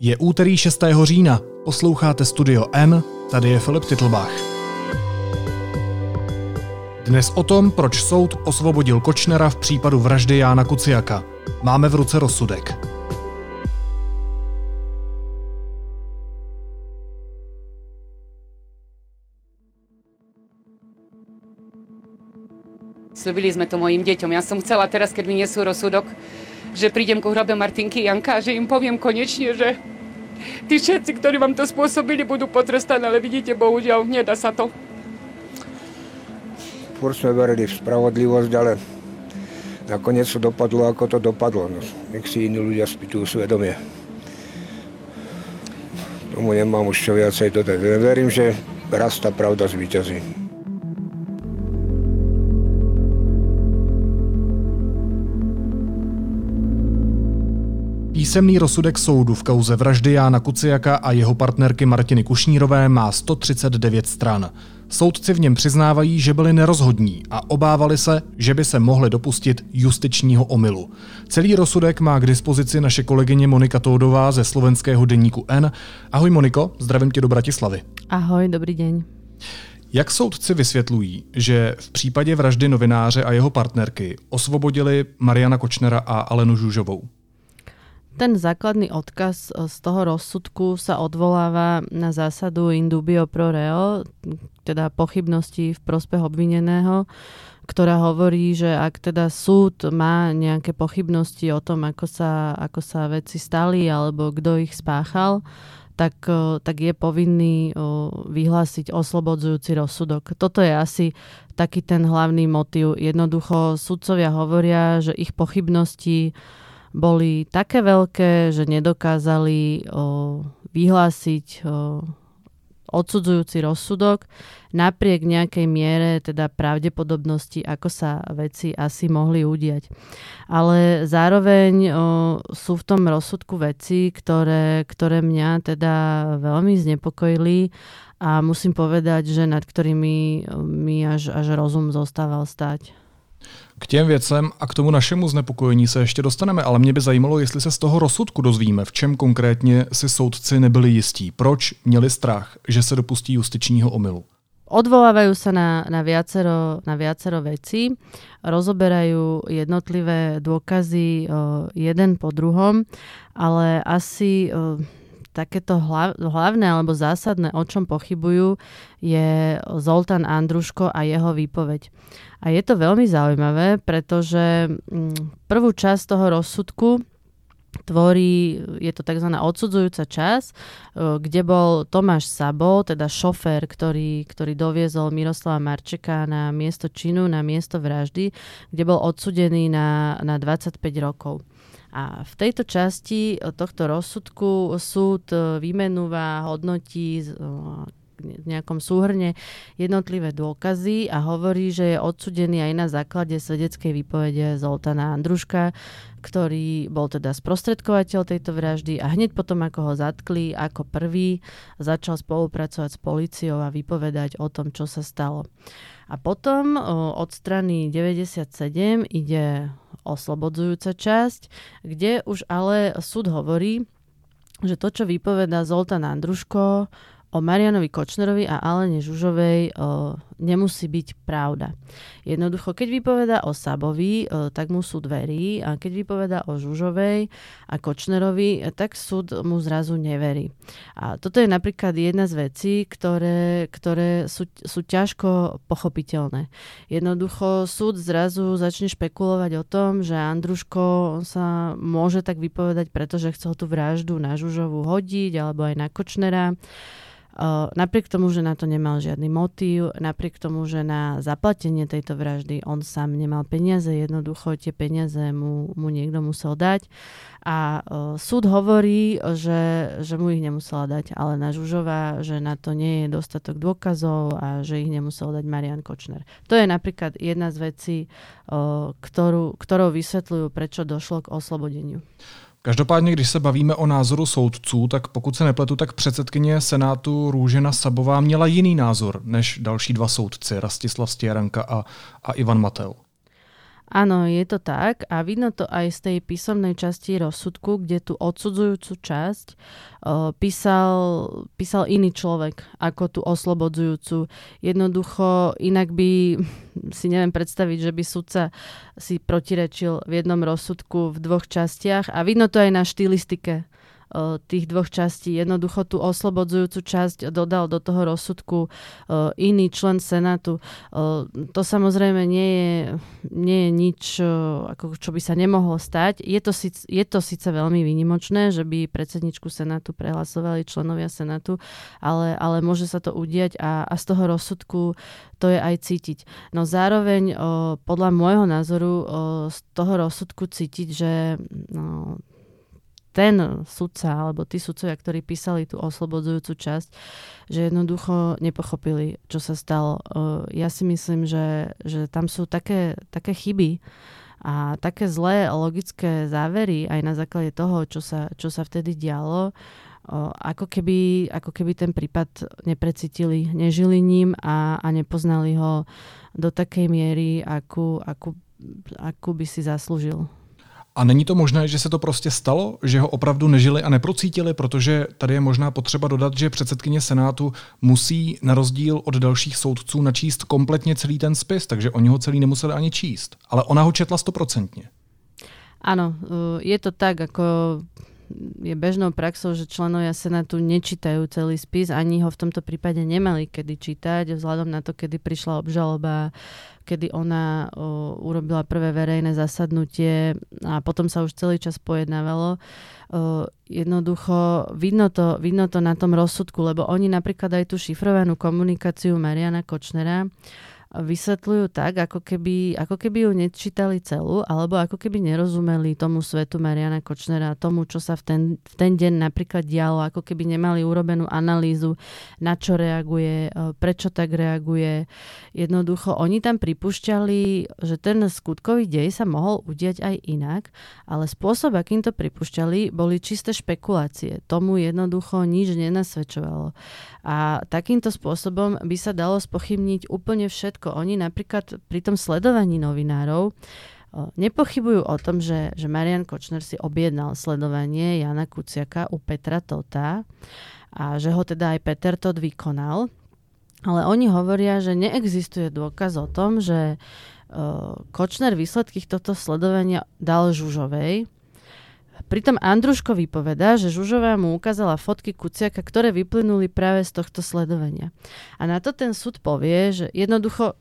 Je úterý 6. října, posloucháte Studio M, tady je Filip Titlbach. Dnes o tom, proč soud osvobodil Kočnera v případu vraždy Jána Kuciaka. Máme v ruce rozsudek. Slúbili sme to mojim deťom. Ja som chcela teraz, keď mi nesú rozsudok, že prídem ku hrobe Martinky Janka a že im poviem konečne, že tí všetci, ktorí vám to spôsobili, budú potrestaní, ale vidíte, bohužiaľ, nedá sa to. Fúr sme verili v spravodlivosť, ale nakoniec to dopadlo, ako to dopadlo. No, nech si iní ľudia spýtujú svedomie. Tomu nemám už čo viacej dodať. Verím, že raz tá pravda zvíťazí. Písemný rozsudek soudu v kauze vraždy Jána Kuciaka a jeho partnerky Martiny Kušnírové má 139 stran. Soudci v něm přiznávají, že byli nerozhodní a obávali se, že by se mohli dopustit justičního omylu. Celý rozsudek má k dispozici naše kolegyně Monika Tódová ze slovenského deníku N. Ahoj Moniko, zdravím tě do Bratislavy. Ahoj, dobrý den. Jak soudci vysvětlují, že v případě vraždy novináře a jeho partnerky osvobodili Mariana Kočnera a Alenu Žužovou? Ten základný odkaz e, z toho rozsudku sa odvoláva na zásadu indubio pro reo, teda pochybnosti v prospech obvineného, ktorá hovorí, že ak teda súd má nejaké pochybnosti o tom, ako sa, ako sa veci stali alebo kto ich spáchal, tak, e, tak je povinný vyhlásiť oslobodzujúci rozsudok. Toto je asi taký ten hlavný motiv. Jednoducho sudcovia hovoria, že ich pochybnosti boli také veľké, že nedokázali vyhlásiť odsudzujúci rozsudok napriek nejakej miere teda pravdepodobnosti, ako sa veci asi mohli udiať. Ale zároveň o, sú v tom rozsudku veci, ktoré, ktoré mňa teda veľmi znepokojili a musím povedať, že nad ktorými mi až, až rozum zostával stať. K těm věcem a k tomu našemu znepokojení se ještě dostaneme, ale mě by zajímalo, jestli se z toho rozsudku dozvíme, v čem konkrétně si soudci nebyli jistí. Proč měli strach, že se dopustí justičního omylu? Odvolávajú sa na, na, viacero, na viacero vecí, rozoberajú jednotlivé dôkazy o, jeden po druhom, ale asi o, takéto hlavné alebo zásadné, o čom pochybujú, je Zoltán Andruško a jeho výpoveď. A je to veľmi zaujímavé, pretože mm, prvú časť toho rozsudku tvorí, je to tzv. odsudzujúca časť, e, kde bol Tomáš Sabo, teda šofér, ktorý, ktorý doviezol Miroslava Marčeka na miesto činu, na miesto vraždy, kde bol odsudený na, na 25 rokov. A v tejto časti tohto rozsudku súd vymenúva, hodnotí v nejakom súhrne jednotlivé dôkazy a hovorí, že je odsudený aj na základe svedeckej výpovede Zoltana Andruška, ktorý bol teda sprostredkovateľ tejto vraždy a hneď potom, ako ho zatkli, ako prvý začal spolupracovať s policiou a vypovedať o tom, čo sa stalo. A potom od strany 97 ide oslobodzujúca časť, kde už ale súd hovorí, že to, čo vypoveda Zoltán Andruško o Marianovi Kočnerovi a Alene Žužovej o, nemusí byť pravda. Jednoducho, keď vypoveda o Sabovi, o, tak mu súd verí a keď vypoveda o Žužovej a Kočnerovi, tak súd mu zrazu neverí. A toto je napríklad jedna z vecí, ktoré, ktoré sú, sú ťažko pochopiteľné. Jednoducho súd zrazu začne špekulovať o tom, že Andruško sa môže tak vypovedať, pretože chcel tú vraždu na Žužovu hodiť alebo aj na Kočnera napriek tomu, že na to nemal žiadny motív, napriek tomu, že na zaplatenie tejto vraždy on sám nemal peniaze, jednoducho tie peniaze mu, mu niekto musel dať. A súd hovorí, že, že mu ich nemusela dať Alena Žužová, že na to nie je dostatok dôkazov a že ich nemusel dať Marian Kočner. To je napríklad jedna z vecí, ktorú, ktorou vysvetľujú, prečo došlo k oslobodeniu. Každopádně, když se bavíme o názoru soudců, tak pokud se nepletu, tak předsedkyně Senátu Růžena Sabová měla jiný názor než další dva soudci, Rastislav Stěranka a, a Ivan Mateu. Áno, je to tak. A vidno to aj z tej písomnej časti rozsudku, kde tú odsudzujúcu časť uh, písal, písal iný človek ako tú oslobodzujúcu. Jednoducho inak by si neviem predstaviť, že by sudca si protirečil v jednom rozsudku v dvoch častiach. A vidno to aj na štilistike tých dvoch častí. Jednoducho tú oslobodzujúcu časť dodal do toho rozsudku iný člen Senátu. To samozrejme nie je, nie je nič, ako čo by sa nemohlo stať. Je to, síce, je to síce veľmi výnimočné, že by predsedničku Senátu prehlasovali členovia Senátu, ale, ale môže sa to udiať a, a z toho rozsudku to je aj cítiť. No zároveň podľa môjho názoru z toho rozsudku cítiť, že no, ten sudca alebo tí sudcovia, ktorí písali tú oslobodzujúcu časť, že jednoducho nepochopili, čo sa stalo. Ja si myslím, že, že tam sú také, také chyby a také zlé logické závery aj na základe toho, čo sa, čo sa vtedy dialo, ako keby, ako keby ten prípad neprecítili, nežili ním a, a nepoznali ho do takej miery, akú, akú, akú by si zaslúžil. A není to možné, že se to prostě stalo, že ho opravdu nežili a neprocítili, protože tady je možná potřeba dodat, že předsedkyně Senátu musí na rozdíl od dalších soudců načíst kompletně celý ten spis, takže oni ho celý nemuseli ani číst. Ale ona ho četla stoprocentně. Áno, je to tak, ako je bežnou praxou, že členovia Senátu nečítajú celý spis, ani ho v tomto prípade nemali kedy čítať, vzhľadom na to, kedy prišla obžaloba, kedy ona o, urobila prvé verejné zasadnutie a potom sa už celý čas pojednávalo. O, jednoducho vidno to, vidno to na tom rozsudku, lebo oni napríklad aj tú šifrovanú komunikáciu Mariana Kočnera vysvetľujú tak, ako keby, ako keby ju nečítali celú, alebo ako keby nerozumeli tomu svetu Mariana Kočnera, tomu, čo sa v ten, v ten deň napríklad dialo, ako keby nemali urobenú analýzu, na čo reaguje, e, prečo tak reaguje. Jednoducho, oni tam pripúšťali, že ten skutkový dej sa mohol udiať aj inak, ale spôsob, akým to pripúšťali, boli čisté špekulácie. Tomu jednoducho nič nenasvedčovalo. A takýmto spôsobom by sa dalo spochybniť úplne všetko. Oni napríklad pri tom sledovaní novinárov nepochybujú o tom, že, že Marian Kočner si objednal sledovanie Jana Kuciaka u Petra Tota a že ho teda aj Peter Tot vykonal. Ale oni hovoria, že neexistuje dôkaz o tom, že Kočner výsledky tohto sledovania dal Žužovej, Pritom Andruško vypovedá, že Žužová mu ukázala fotky Kuciaka, ktoré vyplynuli práve z tohto sledovania. A na to ten súd povie, že jednoducho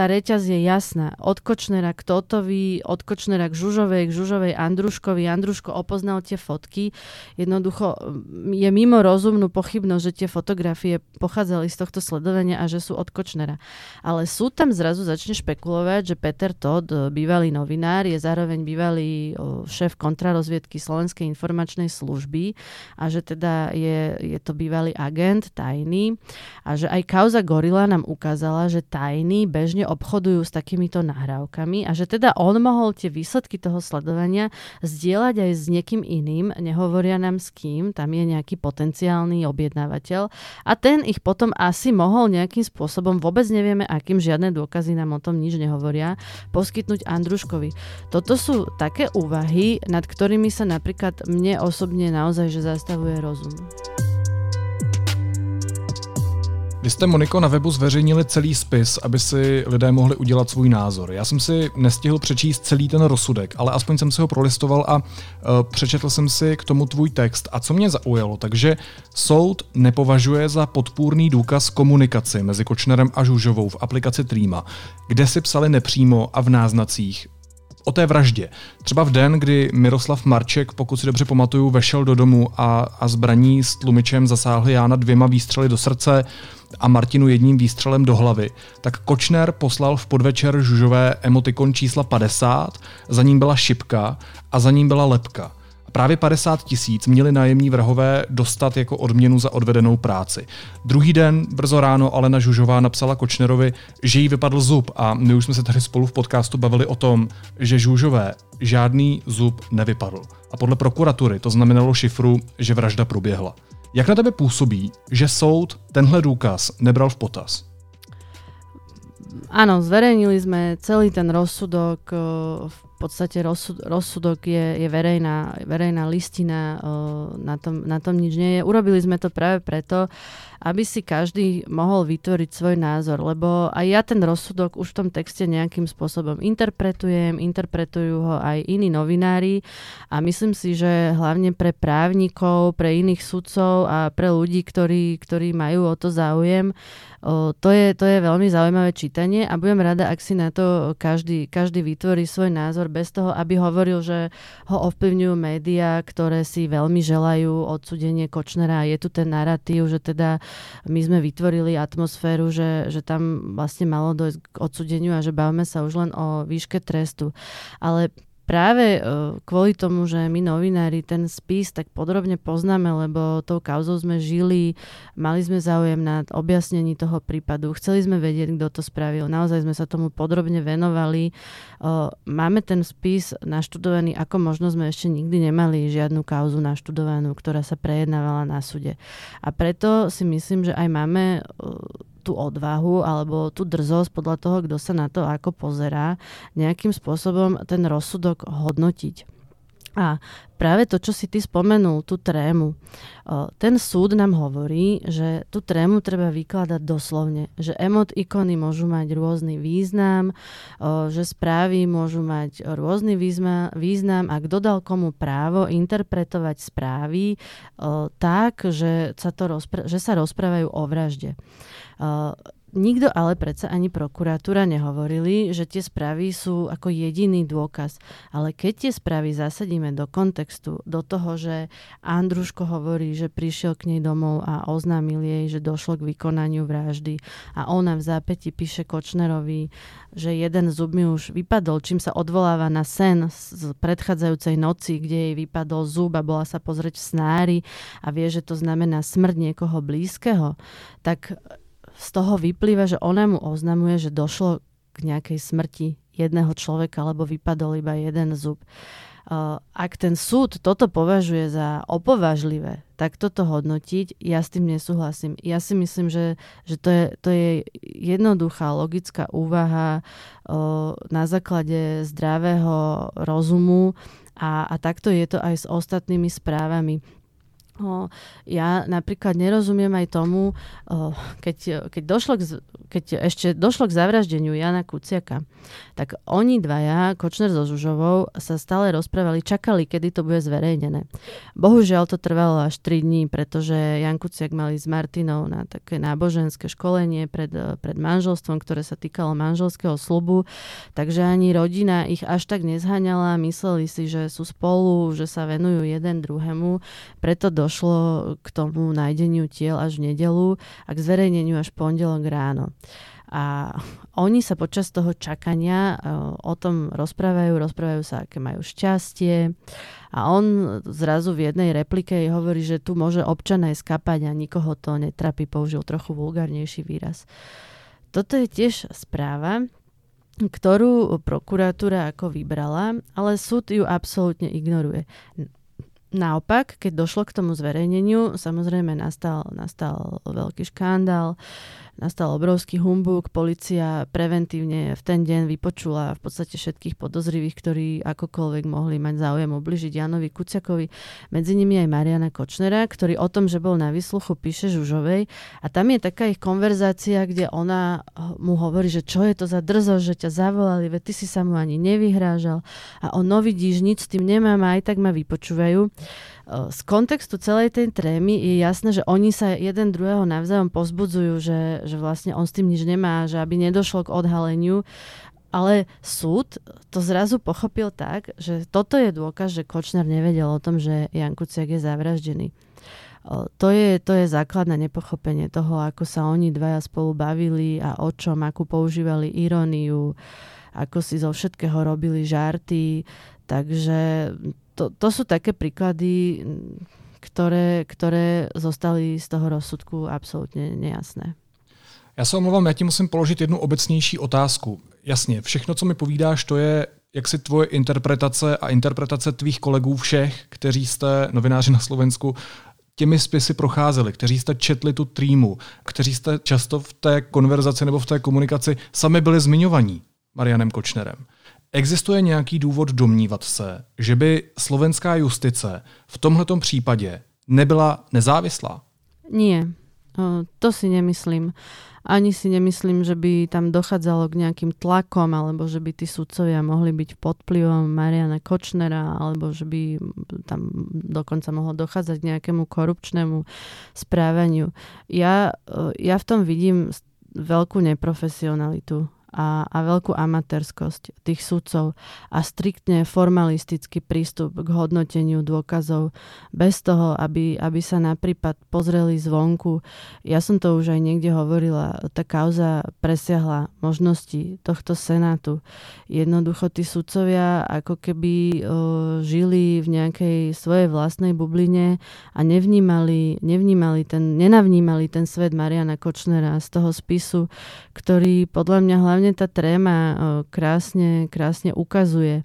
tá reťaz je jasná. Od Kočnera k Totovi, od Kočnera k Žužovej, k Žužovej Andruškovi. Andruško opoznal tie fotky. Jednoducho mm, je mimo rozumnú pochybnosť, že tie fotografie pochádzali z tohto sledovania a že sú od Kočnera. Ale súd tam zrazu začne špekulovať, že Peter Todd, e, bývalý novinár, je zároveň bývalý šéf kontrarozviedky Slovenskej informačnej služby a že teda je, je to bývalý agent, tajný a že aj kauza Gorila nám ukázala, že tajný bežne obchodujú s takýmito nahrávkami a že teda on mohol tie výsledky toho sledovania zdieľať aj s niekým iným, nehovoria nám s kým, tam je nejaký potenciálny objednávateľ a ten ich potom asi mohol nejakým spôsobom, vôbec nevieme akým, žiadne dôkazy nám o tom nič nehovoria, poskytnúť Andruškovi. Toto sú také úvahy, nad ktorými sa napríklad mne osobne naozaj že zastavuje rozum. Vy jste, Moniko, na webu zveřejnili celý spis, aby si lidé mohli udělat svůj názor. Já jsem si nestihl přečíst celý ten rozsudek, ale aspoň jsem si ho prolistoval a uh, přečetl jsem si k tomu tvůj text. A co mě zaujalo, takže soud nepovažuje za podpůrný důkaz komunikaci mezi Kočnerem a Žužovou v aplikaci Trýma, kde si psali nepřímo a v náznacích o té vraždě. Třeba v den, kdy Miroslav Marček, pokud si dobře pamatuju, vešel do domu a, a zbraní s tlumičem zasáhli Jána dvěma výstřely do srdce a Martinu jedním výstřelem do hlavy, tak Kočner poslal v podvečer Žužové emotikon čísla 50, za ním byla šipka a za ním byla lepka. Právě 50 tisíc měli nájemní vrhové dostat jako odměnu za odvedenou práci. Druhý den, brzo ráno, Alena Žužová napsala Kočnerovi, že jí vypadl zub a my už jsme se tady spolu v podcastu bavili o tom, že Žužové žádný zub nevypadl. A podle prokuratury to znamenalo šifru, že vražda proběhla. Jak na tebe působí, že soud tenhle důkaz nebral v potaz? áno, zverejnili sme celý ten rozsudok. Uh, v podstate rozsud, rozsudok je, je verejná, verejná listina, uh, na, tom, na tom nič nie je. Urobili sme to práve preto, aby si každý mohol vytvoriť svoj názor, lebo aj ja ten rozsudok už v tom texte nejakým spôsobom interpretujem, interpretujú ho aj iní novinári a myslím si, že hlavne pre právnikov, pre iných sudcov a pre ľudí, ktorí, ktorí majú o to záujem, to, je, to je veľmi zaujímavé čítanie a budem rada, ak si na to každý, každý vytvorí svoj názor bez toho, aby hovoril, že ho ovplyvňujú médiá, ktoré si veľmi želajú odsudenie Kočnera. Je tu ten narratív, že teda my sme vytvorili atmosféru, že, že tam vlastne malo dojsť k odsudeniu a že bavíme sa už len o výške trestu. Ale práve e, kvôli tomu, že my novinári ten spis tak podrobne poznáme, lebo tou kauzou sme žili, mali sme záujem na objasnení toho prípadu, chceli sme vedieť, kto to spravil, naozaj sme sa tomu podrobne venovali. E, máme ten spis naštudovaný, ako možno sme ešte nikdy nemali žiadnu kauzu naštudovanú, ktorá sa prejednávala na súde. A preto si myslím, že aj máme e, tú odvahu alebo tú drzosť podľa toho, kto sa na to ako pozerá, nejakým spôsobom ten rozsudok hodnotiť. A práve to, čo si ty spomenul, tú trému, ten súd nám hovorí, že tú trému treba vykladať doslovne, že emot ikony môžu mať rôzny význam, že správy môžu mať rôzny význam a kto dal komu právo interpretovať správy tak, že sa, to rozpr- že sa rozprávajú o vražde. Nikto ale predsa ani prokuratúra nehovorili, že tie správy sú ako jediný dôkaz. Ale keď tie správy zasadíme do kontextu, do toho, že Andruško hovorí, že prišiel k nej domov a oznámil jej, že došlo k vykonaniu vraždy a ona v zápäti píše Kočnerovi, že jeden zub mi už vypadol, čím sa odvoláva na sen z predchádzajúcej noci, kde jej vypadol zub a bola sa pozrieť v snári a vie, že to znamená smrť niekoho blízkeho, tak z toho vyplýva, že ona mu oznamuje, že došlo k nejakej smrti jedného človeka, alebo vypadol iba jeden zub. Ak ten súd toto považuje za opovažlivé, tak toto hodnotiť, ja s tým nesúhlasím. Ja si myslím, že, že to, je, to je jednoduchá logická úvaha na základe zdravého rozumu a, a takto je to aj s ostatnými správami. O, ja napríklad nerozumiem aj tomu, o, keď, keď, došlo k, keď ešte došlo k zavraždeniu Jana Kuciaka, tak oni dvaja, Kočner so Žužovou, sa stále rozprávali, čakali, kedy to bude zverejnené. Bohužiaľ to trvalo až 3 dní, pretože Jan Kuciak mali s Martinou na také náboženské školenie pred, pred manželstvom, ktoré sa týkalo manželského slubu, takže ani rodina ich až tak nezhaňala, mysleli si, že sú spolu, že sa venujú jeden druhému, preto do došlo k tomu nájdeniu tiel až v nedelu a k zverejneniu až pondelok ráno. A oni sa počas toho čakania uh, o tom rozprávajú, rozprávajú sa, aké majú šťastie. A on zrazu v jednej replike hovorí, že tu môže občan aj skapať a nikoho to netrapí, použil trochu vulgárnejší výraz. Toto je tiež správa, ktorú prokuratúra ako vybrala, ale súd ju absolútne ignoruje. Naopak, keď došlo k tomu zverejneniu, samozrejme nastal, nastal veľký škandál, nastal obrovský humbuk, policia preventívne v ten deň vypočula v podstate všetkých podozrivých, ktorí akokoľvek mohli mať záujem obližiť Janovi Kuciakovi, medzi nimi aj Mariana Kočnera, ktorý o tom, že bol na výsluchu, píše Žužovej. A tam je taká ich konverzácia, kde ona mu hovorí, že čo je to za drzo, že ťa zavolali, veď ty si sa mu ani nevyhrážal. A on no vidíš, nič s tým nemám a aj tak ma vypočúvajú. Z kontextu celej tej trémy je jasné, že oni sa jeden druhého navzájom pozbudzujú, že, že vlastne on s tým nič nemá, že aby nedošlo k odhaleniu. Ale súd to zrazu pochopil tak, že toto je dôkaz, že Kočner nevedel o tom, že Jan Kuciak je zavraždený. To je, to je základné nepochopenie toho, ako sa oni dvaja spolu bavili a o čom, akú používali iróniu, ako si zo všetkého robili žarty. Takže to, to sú také príklady, ktoré, ktoré zostali z toho rozsudku absolútne nejasné. Já se omlouvám, já ti musím položit jednu obecnější otázku. Jasně, všechno, co mi povídáš, to je jak si tvoje interpretace a interpretace tvých kolegů všech, kteří jste novináři na Slovensku, těmi spisy procházeli, kteří jste četli tu trýmu, kteří jste často v té konverzaci nebo v té komunikaci sami byli zmiňovaní Marianem Kočnerem. Existuje nějaký důvod domnívat se, že by slovenská justice v tomhletom případě nebyla nezávislá? Nie, to si nemyslím. Ani si nemyslím, že by tam dochádzalo k nejakým tlakom, alebo že by tí sudcovia mohli byť pod vplyvom Mariana Kočnera, alebo že by tam dokonca mohlo dochádzať k nejakému korupčnému správaniu. Ja, ja v tom vidím veľkú neprofesionalitu a, a veľkú amatérskosť tých sudcov a striktne formalistický prístup k hodnoteniu dôkazov bez toho, aby, aby sa na prípad pozreli zvonku. Ja som to už aj niekde hovorila, tá kauza presiahla možnosti tohto senátu. Jednoducho tí sudcovia ako keby o, žili v nejakej svojej vlastnej bubline a nevnímali, nevnímali ten, nenavnímali ten svet Mariana Kočnera z toho spisu, ktorý podľa mňa hlavne hlavne tá tréma krásne, krásne ukazuje.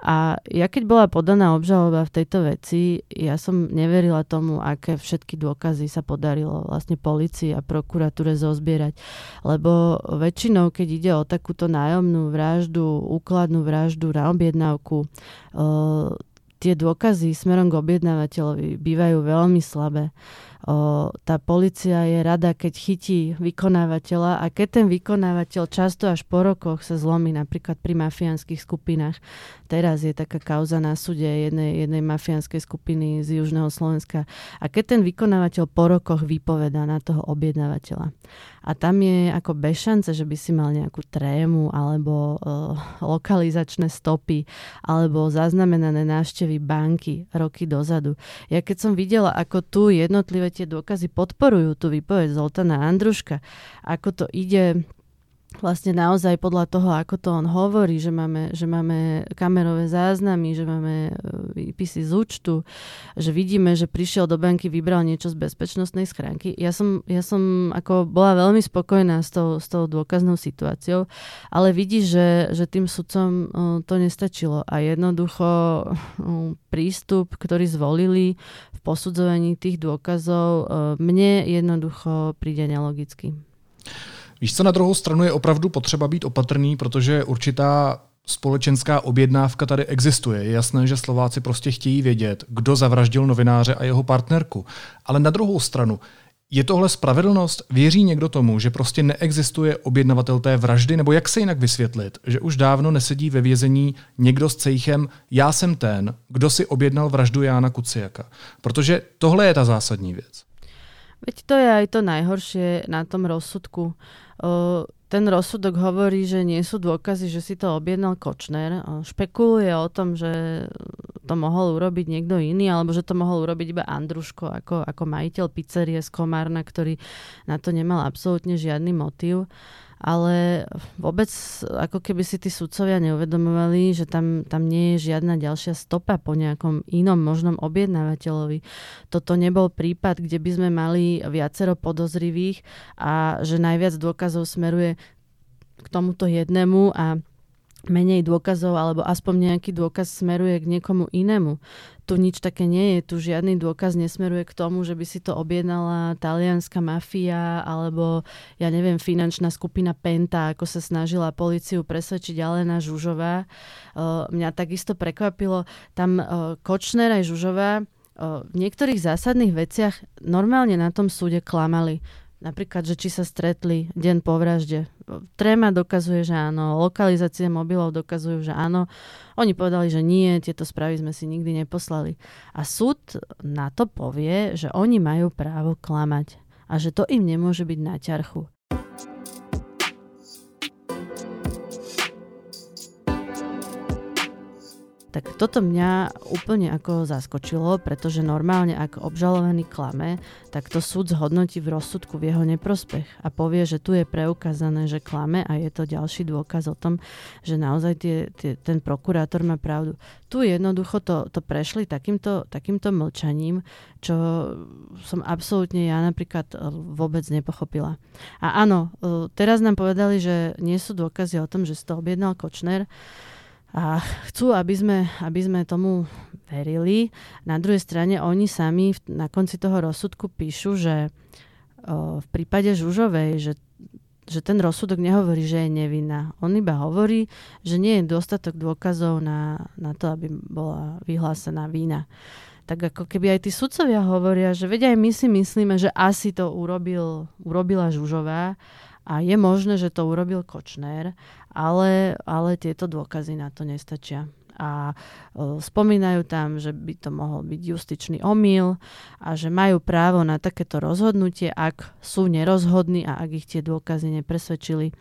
A ja keď bola podaná obžaloba v tejto veci, ja som neverila tomu, aké všetky dôkazy sa podarilo vlastne policii a prokuratúre zozbierať. Lebo väčšinou, keď ide o takúto nájomnú vraždu, úkladnú vraždu na objednávku, tie dôkazy smerom k objednávateľovi bývajú veľmi slabé. O, tá policia je rada, keď chytí vykonávateľa a keď ten vykonávateľ často až po rokoch sa zlomí, napríklad pri mafiánskych skupinách. Teraz je taká kauza na súde jednej, jednej mafiánskej skupiny z Južného Slovenska. A keď ten vykonávateľ po rokoch vypoveda na toho objednávateľa a tam je ako bez šance, že by si mal nejakú trému alebo uh, lokalizačné stopy alebo zaznamenané návštevy banky roky dozadu. Ja keď som videla, ako tu jednotlivé tie dôkazy podporujú tú výpoveď Zoltana Andruška, ako to ide vlastne naozaj podľa toho, ako to on hovorí, že máme, že máme kamerové záznamy, že máme e, výpisy z účtu, že vidíme, že prišiel do banky, vybral niečo z bezpečnostnej schránky. Ja som, ja som ako bola veľmi spokojná s tou, s tou dôkaznou situáciou, ale vidí, že, že tým sudcom e, to nestačilo a jednoducho e, prístup, ktorý zvolili v posudzovaní tých dôkazov, mne jednoducho príde nelogicky. Víš co, na druhou stranu je opravdu potřeba být opatrný, protože určitá společenská objednávka tady existuje. Je jasné, že Slováci prostě chtějí vědět, kdo zavraždil novináře a jeho partnerku. Ale na druhou stranu, je tohle spravedlnost? Věří někdo tomu, že prostě neexistuje objednavatel té vraždy? Nebo jak se jinak vysvětlit, že už dávno nesedí ve vězení někdo s cejchem já jsem ten, kdo si objednal vraždu Jána Kuciaka? Protože tohle je ta zásadní věc. Veď to je aj to najhoršie na tom rozsudku ten rozsudok hovorí, že nie sú dôkazy, že si to objednal Kočner. Špekuluje o tom, že to mohol urobiť niekto iný, alebo že to mohol urobiť iba Andruško ako, ako majiteľ pizzerie z Komárna, ktorý na to nemal absolútne žiadny motív ale vôbec ako keby si tí sudcovia neuvedomovali, že tam, tam nie je žiadna ďalšia stopa po nejakom inom možnom objednávateľovi. Toto nebol prípad, kde by sme mali viacero podozrivých a že najviac dôkazov smeruje k tomuto jednému a menej dôkazov alebo aspoň nejaký dôkaz smeruje k niekomu inému tu nič také nie je, tu žiadny dôkaz nesmeruje k tomu, že by si to objednala talianská mafia alebo, ja neviem, finančná skupina Penta, ako sa snažila policiu presvedčiť Alena Žužová. Uh, mňa takisto prekvapilo, tam uh, Kočner aj Žužová uh, v niektorých zásadných veciach normálne na tom súde klamali. Napríklad, že či sa stretli deň po vražde. Tréma dokazuje, že áno, lokalizácie mobilov dokazujú, že áno. Oni povedali, že nie, tieto správy sme si nikdy neposlali. A súd na to povie, že oni majú právo klamať a že to im nemôže byť na ťarchu. Tak toto mňa úplne ako zaskočilo, pretože normálne ak obžalovaný klame, tak to súd zhodnotí v rozsudku v jeho neprospech a povie, že tu je preukázané, že klame a je to ďalší dôkaz o tom, že naozaj tie, tie, ten prokurátor má pravdu. Tu jednoducho to, to prešli takýmto, takýmto mlčaním, čo som absolútne ja napríklad e, vôbec nepochopila. A áno, e, teraz nám povedali, že nie sú dôkazy o tom, že si to objednal Kočner, A chcú, aby sme, aby sme tomu verili. Na druhej strane oni sami na konci toho rozsudku píšu, že o, v prípade Žužovej, že že ten rozsudok nehovorí, že je nevinná. On iba hovorí, že nie je dostatok dôkazov na, na to, aby bola vyhlásená vína. Tak ako keby aj tí sudcovia hovoria, že vedia aj my si myslíme, že asi to urobil, urobila Žužová a je možné, že to urobil Kočner, ale, ale tieto dôkazy na to nestačia a spomínajú tam, že by to mohol byť justičný omyl a že majú právo na takéto rozhodnutie, ak sú nerozhodní a ak ich tie dôkazy nepresvedčili.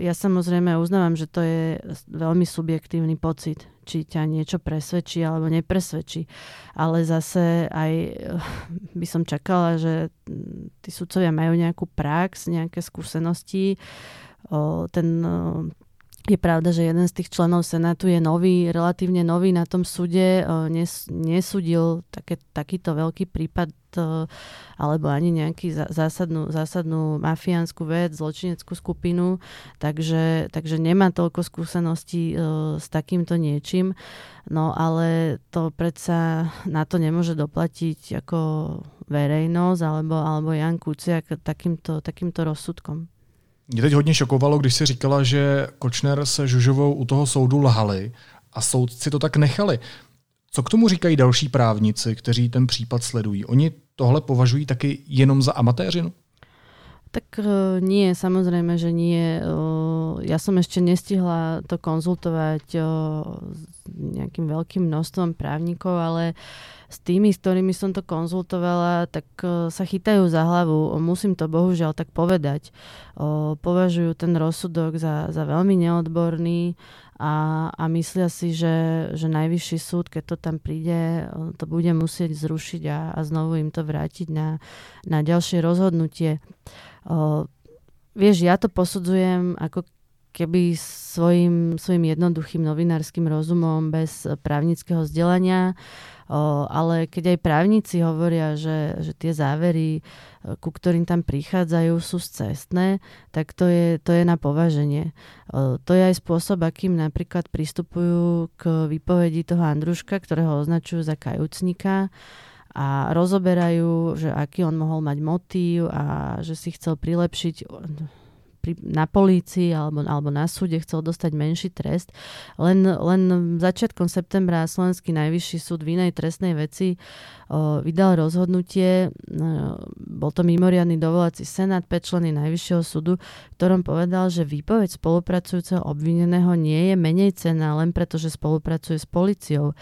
Ja samozrejme uznávam, že to je veľmi subjektívny pocit, či ťa niečo presvedčí alebo nepresvedčí. Ale zase aj by som čakala, že tí sudcovia majú nejakú prax, nejaké skúsenosti. Ten je pravda, že jeden z tých členov Senátu je nový, relatívne nový na tom súde, nes, nesúdil také, takýto veľký prípad alebo ani nejaký zásadnú, zásadnú mafiánsku vec, zločineckú skupinu, takže, takže nemá toľko skúseností s takýmto niečím. No ale to predsa na to nemôže doplatiť ako verejnosť alebo, alebo Jan Kuciak takýmto, takýmto rozsudkom. Mě teď hodně šokovalo, když si říkala, že Kočner se Žužovou u toho soudu lhali a soudci to tak nechali. Co k tomu říkají další právníci, kteří ten případ sledují? Oni tohle považují taky jenom za amatéřinu? Tak e, nie, samozrejme, že nie. E, ja som ešte nestihla to konzultovať e, s nejakým veľkým množstvom právnikov, ale s tými, s ktorými som to konzultovala, tak sa chytajú za hlavu. Musím to bohužiaľ tak povedať. Považujú ten rozsudok za, za veľmi neodborný a, a myslia si, že, že najvyšší súd, keď to tam príde, to bude musieť zrušiť a, a znovu im to vrátiť na, na ďalšie rozhodnutie. O, vieš, ja to posudzujem ako keby svojim, svojim jednoduchým novinárskym rozumom bez právnického vzdelania, o, ale keď aj právnici hovoria, že, že tie závery, ku ktorým tam prichádzajú, sú cestné, tak to je, to je na považenie. To je aj spôsob, akým napríklad pristupujú k výpovedi toho Andruška, ktorého označujú za kajúcnika a rozoberajú, že aký on mohol mať motív a že si chcel prilepšiť na polícii alebo, alebo na súde chcel dostať menší trest. Len, len začiatkom septembra Slovenský najvyšší súd v inej trestnej veci o, vydal rozhodnutie, o, bol to mimoriadný dovolací senát, 5 členy Najvyššieho súdu, v ktorom povedal, že výpoveď spolupracujúceho obvineného nie je menej cená len preto, že spolupracuje s policiou.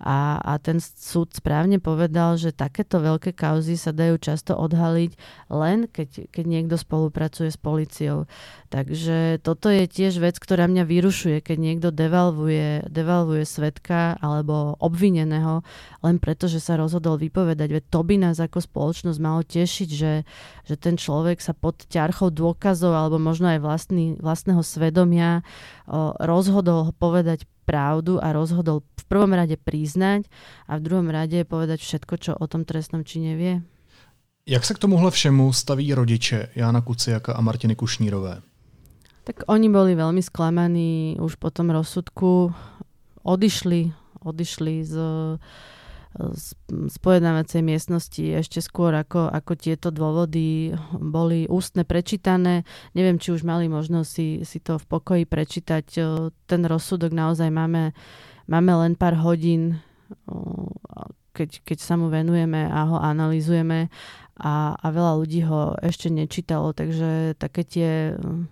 A, a ten súd správne povedal, že takéto veľké kauzy sa dajú často odhaliť len keď, keď niekto spolupracuje s policiou. Takže toto je tiež vec, ktorá mňa vyrušuje, keď niekto devalvuje, devalvuje svetka alebo obvineného len preto, že sa rozhodol vypovedať. Veď to by nás ako spoločnosť malo tešiť, že, že ten človek sa pod ťarchou dôkazov alebo možno aj vlastný, vlastného svedomia o, rozhodol povedať pravdu a rozhodol v prvom rade priznať a v druhom rade povedať všetko, čo o tom trestnom čine vie. Jak se k tomuhle všemu staví rodiče Jána Kuciaka a Martiny Kušnírové? Tak oni boli veľmi sklamaní už po tom rozsudku. Odišli, odišli z, z, z pojednávacej miestnosti ešte skôr, ako, ako tieto dôvody boli ústne prečítané. Neviem, či už mali možnosť si, si to v pokoji prečítať. Ten rozsudok naozaj máme, máme len pár hodín, keď, keď sa mu venujeme a ho analizujeme a, a veľa ľudí ho ešte nečítalo, takže také tie hm,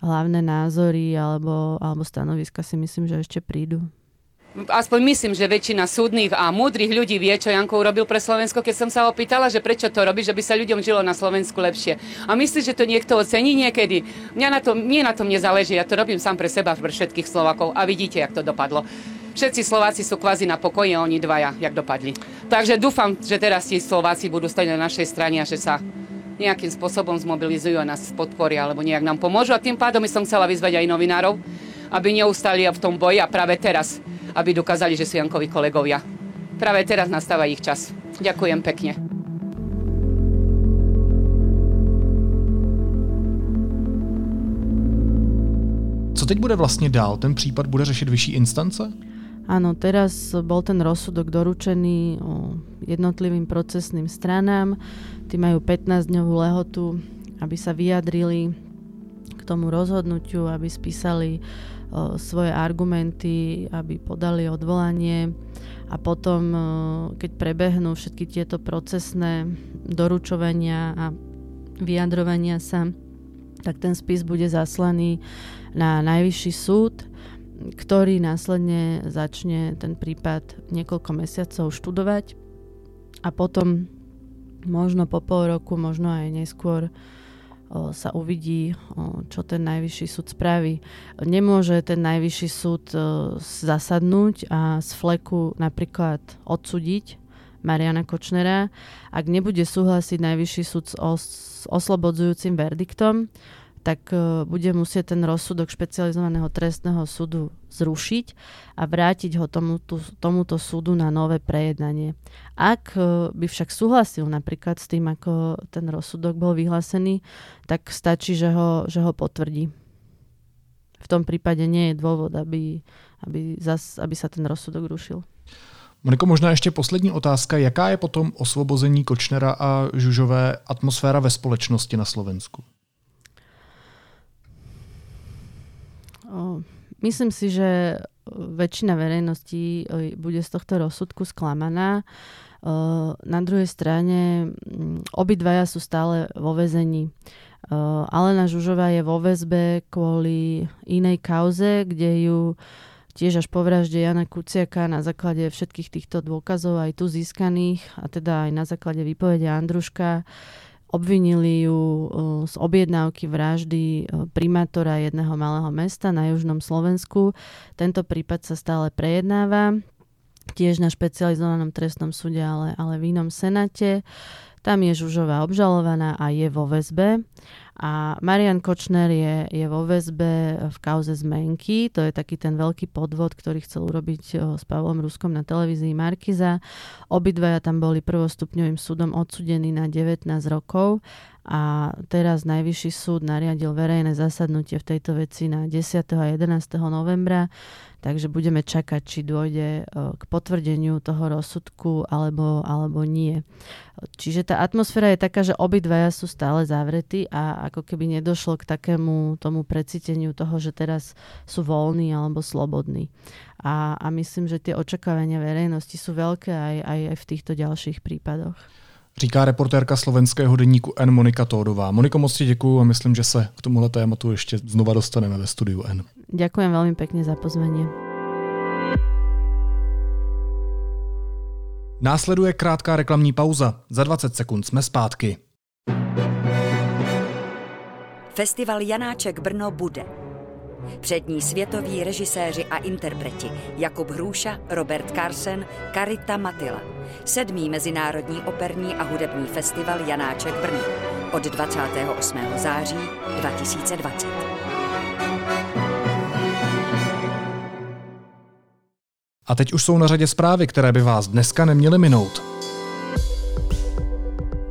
hlavné názory alebo, alebo stanoviska si myslím, že ešte prídu. Aspoň myslím, že väčšina súdnych a múdrych ľudí vie, čo Janko urobil pre Slovensko, keď som sa ho pýtala, že prečo to robí, že by sa ľuďom žilo na Slovensku lepšie. A myslíš, že to niekto ocení niekedy? Mňa na tom, mne na tom nezáleží, ja to robím sám pre seba, pre všetkých Slovakov a vidíte, jak to dopadlo. Všetci Slováci sú kvázi na pokoji oni dvaja, jak dopadli. Takže dúfam, že teraz tí Slováci budú stať na našej strane a že sa nejakým spôsobom zmobilizujú a nás podporia alebo nejak nám pomôžu. A tým pádom som chcela vyzvať aj novinárov, aby neustali v tom boji a práve teraz, aby dokázali, že sú Jankovi kolegovia. Práve teraz nastáva ich čas. Ďakujem pekne. Co teď bude vlastně dál? Ten případ bude řešit vyšší instance? Áno, teraz bol ten rozsudok doručený jednotlivým procesným stranám. Tí majú 15-dňovú lehotu, aby sa vyjadrili k tomu rozhodnutiu, aby spísali svoje argumenty, aby podali odvolanie a potom, keď prebehnú všetky tieto procesné doručovania a vyjadrovania sa, tak ten spis bude zaslaný na najvyšší súd ktorý následne začne ten prípad niekoľko mesiacov študovať a potom možno po pol roku, možno aj neskôr sa uvidí, čo ten najvyšší súd spraví. Nemôže ten najvyšší súd zasadnúť a z fleku napríklad odsúdiť Mariana Kočnera, ak nebude súhlasiť najvyšší súd s oslobodzujúcim verdiktom, tak e, bude musieť ten rozsudok špecializovaného trestného súdu zrušiť a vrátiť ho tomuto, tomuto súdu na nové prejednanie. Ak e, by však súhlasil napríklad s tým, ako ten rozsudok bol vyhlásený, tak stačí, že ho, že ho potvrdí. V tom prípade nie je dôvod, aby, aby, zas, aby sa ten rozsudok rušil. Moniko, možná ještě poslední otázka. Jaká je potom osvobození Kočnera a Žužové atmosféra ve společnosti na Slovensku? Myslím si, že väčšina verejnosti bude z tohto rozsudku sklamaná. Na druhej strane obidvaja sú stále vo väzení. Alena Žužová je vo väzbe kvôli inej kauze, kde ju tiež až po vražde Jana Kuciaka na základe všetkých týchto dôkazov aj tu získaných a teda aj na základe výpovede Andruška Obvinili ju uh, z objednávky vraždy uh, primátora jedného malého mesta na južnom Slovensku. Tento prípad sa stále prejednáva, tiež na špecializovanom trestnom súde, ale, ale v inom senáte. Tam je Žužová obžalovaná a je vo väzbe. A Marian Kočner je, je vo väzbe v kauze zmenky. To je taký ten veľký podvod, ktorý chcel urobiť s Pavlom Ruskom na televízii Markiza. Obidvaja tam boli prvostupňovým súdom odsudení na 19 rokov a teraz Najvyšší súd nariadil verejné zasadnutie v tejto veci na 10. a 11. novembra, takže budeme čakať, či dôjde e, k potvrdeniu toho rozsudku alebo, alebo nie. Čiže tá atmosféra je taká, že obidvaja sú stále zavretí a ako keby nedošlo k takému tomu precíteniu toho, že teraz sú voľní alebo slobodní. A, a myslím, že tie očakávania verejnosti sú veľké aj, aj, aj v týchto ďalších prípadoch říká reportérka slovenského denníku N Monika Tódová. Moniko, moc ti děkuju a myslím, že se k tomuhle tématu ještě znova dostaneme ve studiu N. Ďakujem veľmi pekne za pozvanie. Následuje krátká reklamní pauza. Za 20 sekund jsme zpátky. Festival Janáček Brno bude. Přední světoví režiséři a interpreti Jakub Hrůša, Robert Carsen, Karita Matila. Sedmý Mezinárodní operní a hudební festival Janáček Brno od 28. září 2020. A teď už jsou na řadě zprávy, které by vás dneska neměly minout.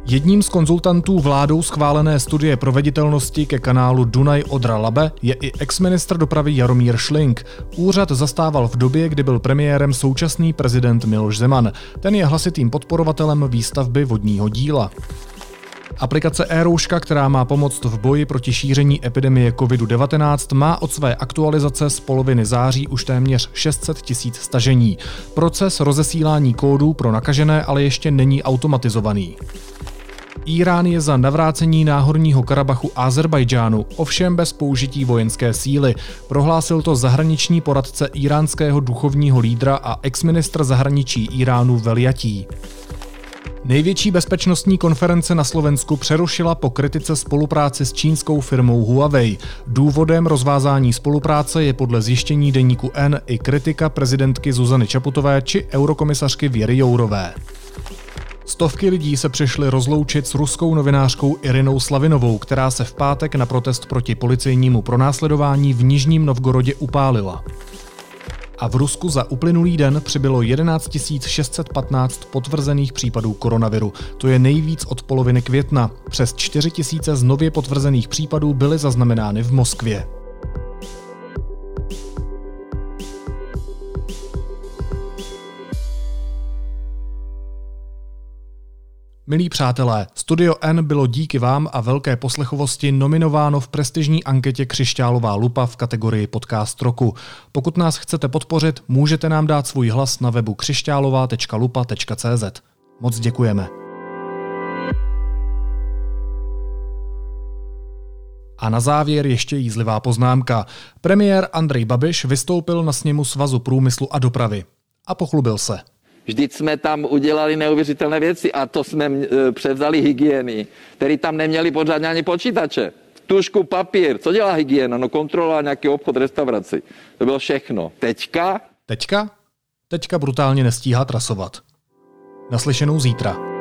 Jedním z konzultantů vládou schválené studie proveditelnosti ke kanálu Dunaj Odra Labe je i exministr dopravy Jaromír Šlink. Úřad zastával v době, kdy byl premiérem současný prezident Miloš Zeman. Ten je hlasitým podporovatelem výstavby vodního díla. Aplikace e která má pomoct v boji proti šíření epidemie COVID-19, má od své aktualizace z poloviny září už téměř 600 tisíc stažení. Proces rozesílání kódů pro nakažené ale ještě není automatizovaný. Irán je za navrácení náhorního Karabachu Azerbajdžánu, ovšem bez použití vojenské síly. Prohlásil to zahraniční poradce iránského duchovního lídra a exministr zahraničí Iránu Veliatí. Největší bezpečnostní konference na Slovensku přerušila po kritice spolupráce s čínskou firmou Huawei. Důvodem rozvázání spolupráce je podle zjištění deníku N i kritika prezidentky Zuzany Čaputové či eurokomisařky Věry Jourové. Stovky lidí se přišly rozloučit s ruskou novinářkou Irinou Slavinovou, která se v pátek na protest proti policejnímu pronásledování v Nižním Novgorodě upálila. A v Rusku za uplynulý den přibylo 11 615 potvrzených případů koronaviru. To je nejvíc od poloviny května. Přes 4 000 z nově potvrzených případů byly zaznamenány v Moskvě. Milí přátelé, Studio N bylo díky vám a velké poslechovosti nominováno v prestižní anketě Křišťálová lupa v kategorii Podcast roku. Pokud nás chcete podpořit, můžete nám dát svůj hlas na webu křišťálová.lupa.cz. Moc děkujeme. A na závěr ještě jízlivá poznámka. Premiér Andrej Babiš vystoupil na sněmu Svazu průmyslu a dopravy. A pochlubil se. Vždyť jsme tam udělali neuvěřitelné věci a to jsme e, převzali hygieny, který tam neměli pořádně ani počítače. Tušku, papír, co dělá hygiena? No kontrola nějaký obchod, restauraci. To bylo všechno. Teďka? Teďka? Teďka brutálně nestíhá trasovat. Naslyšenou zítra.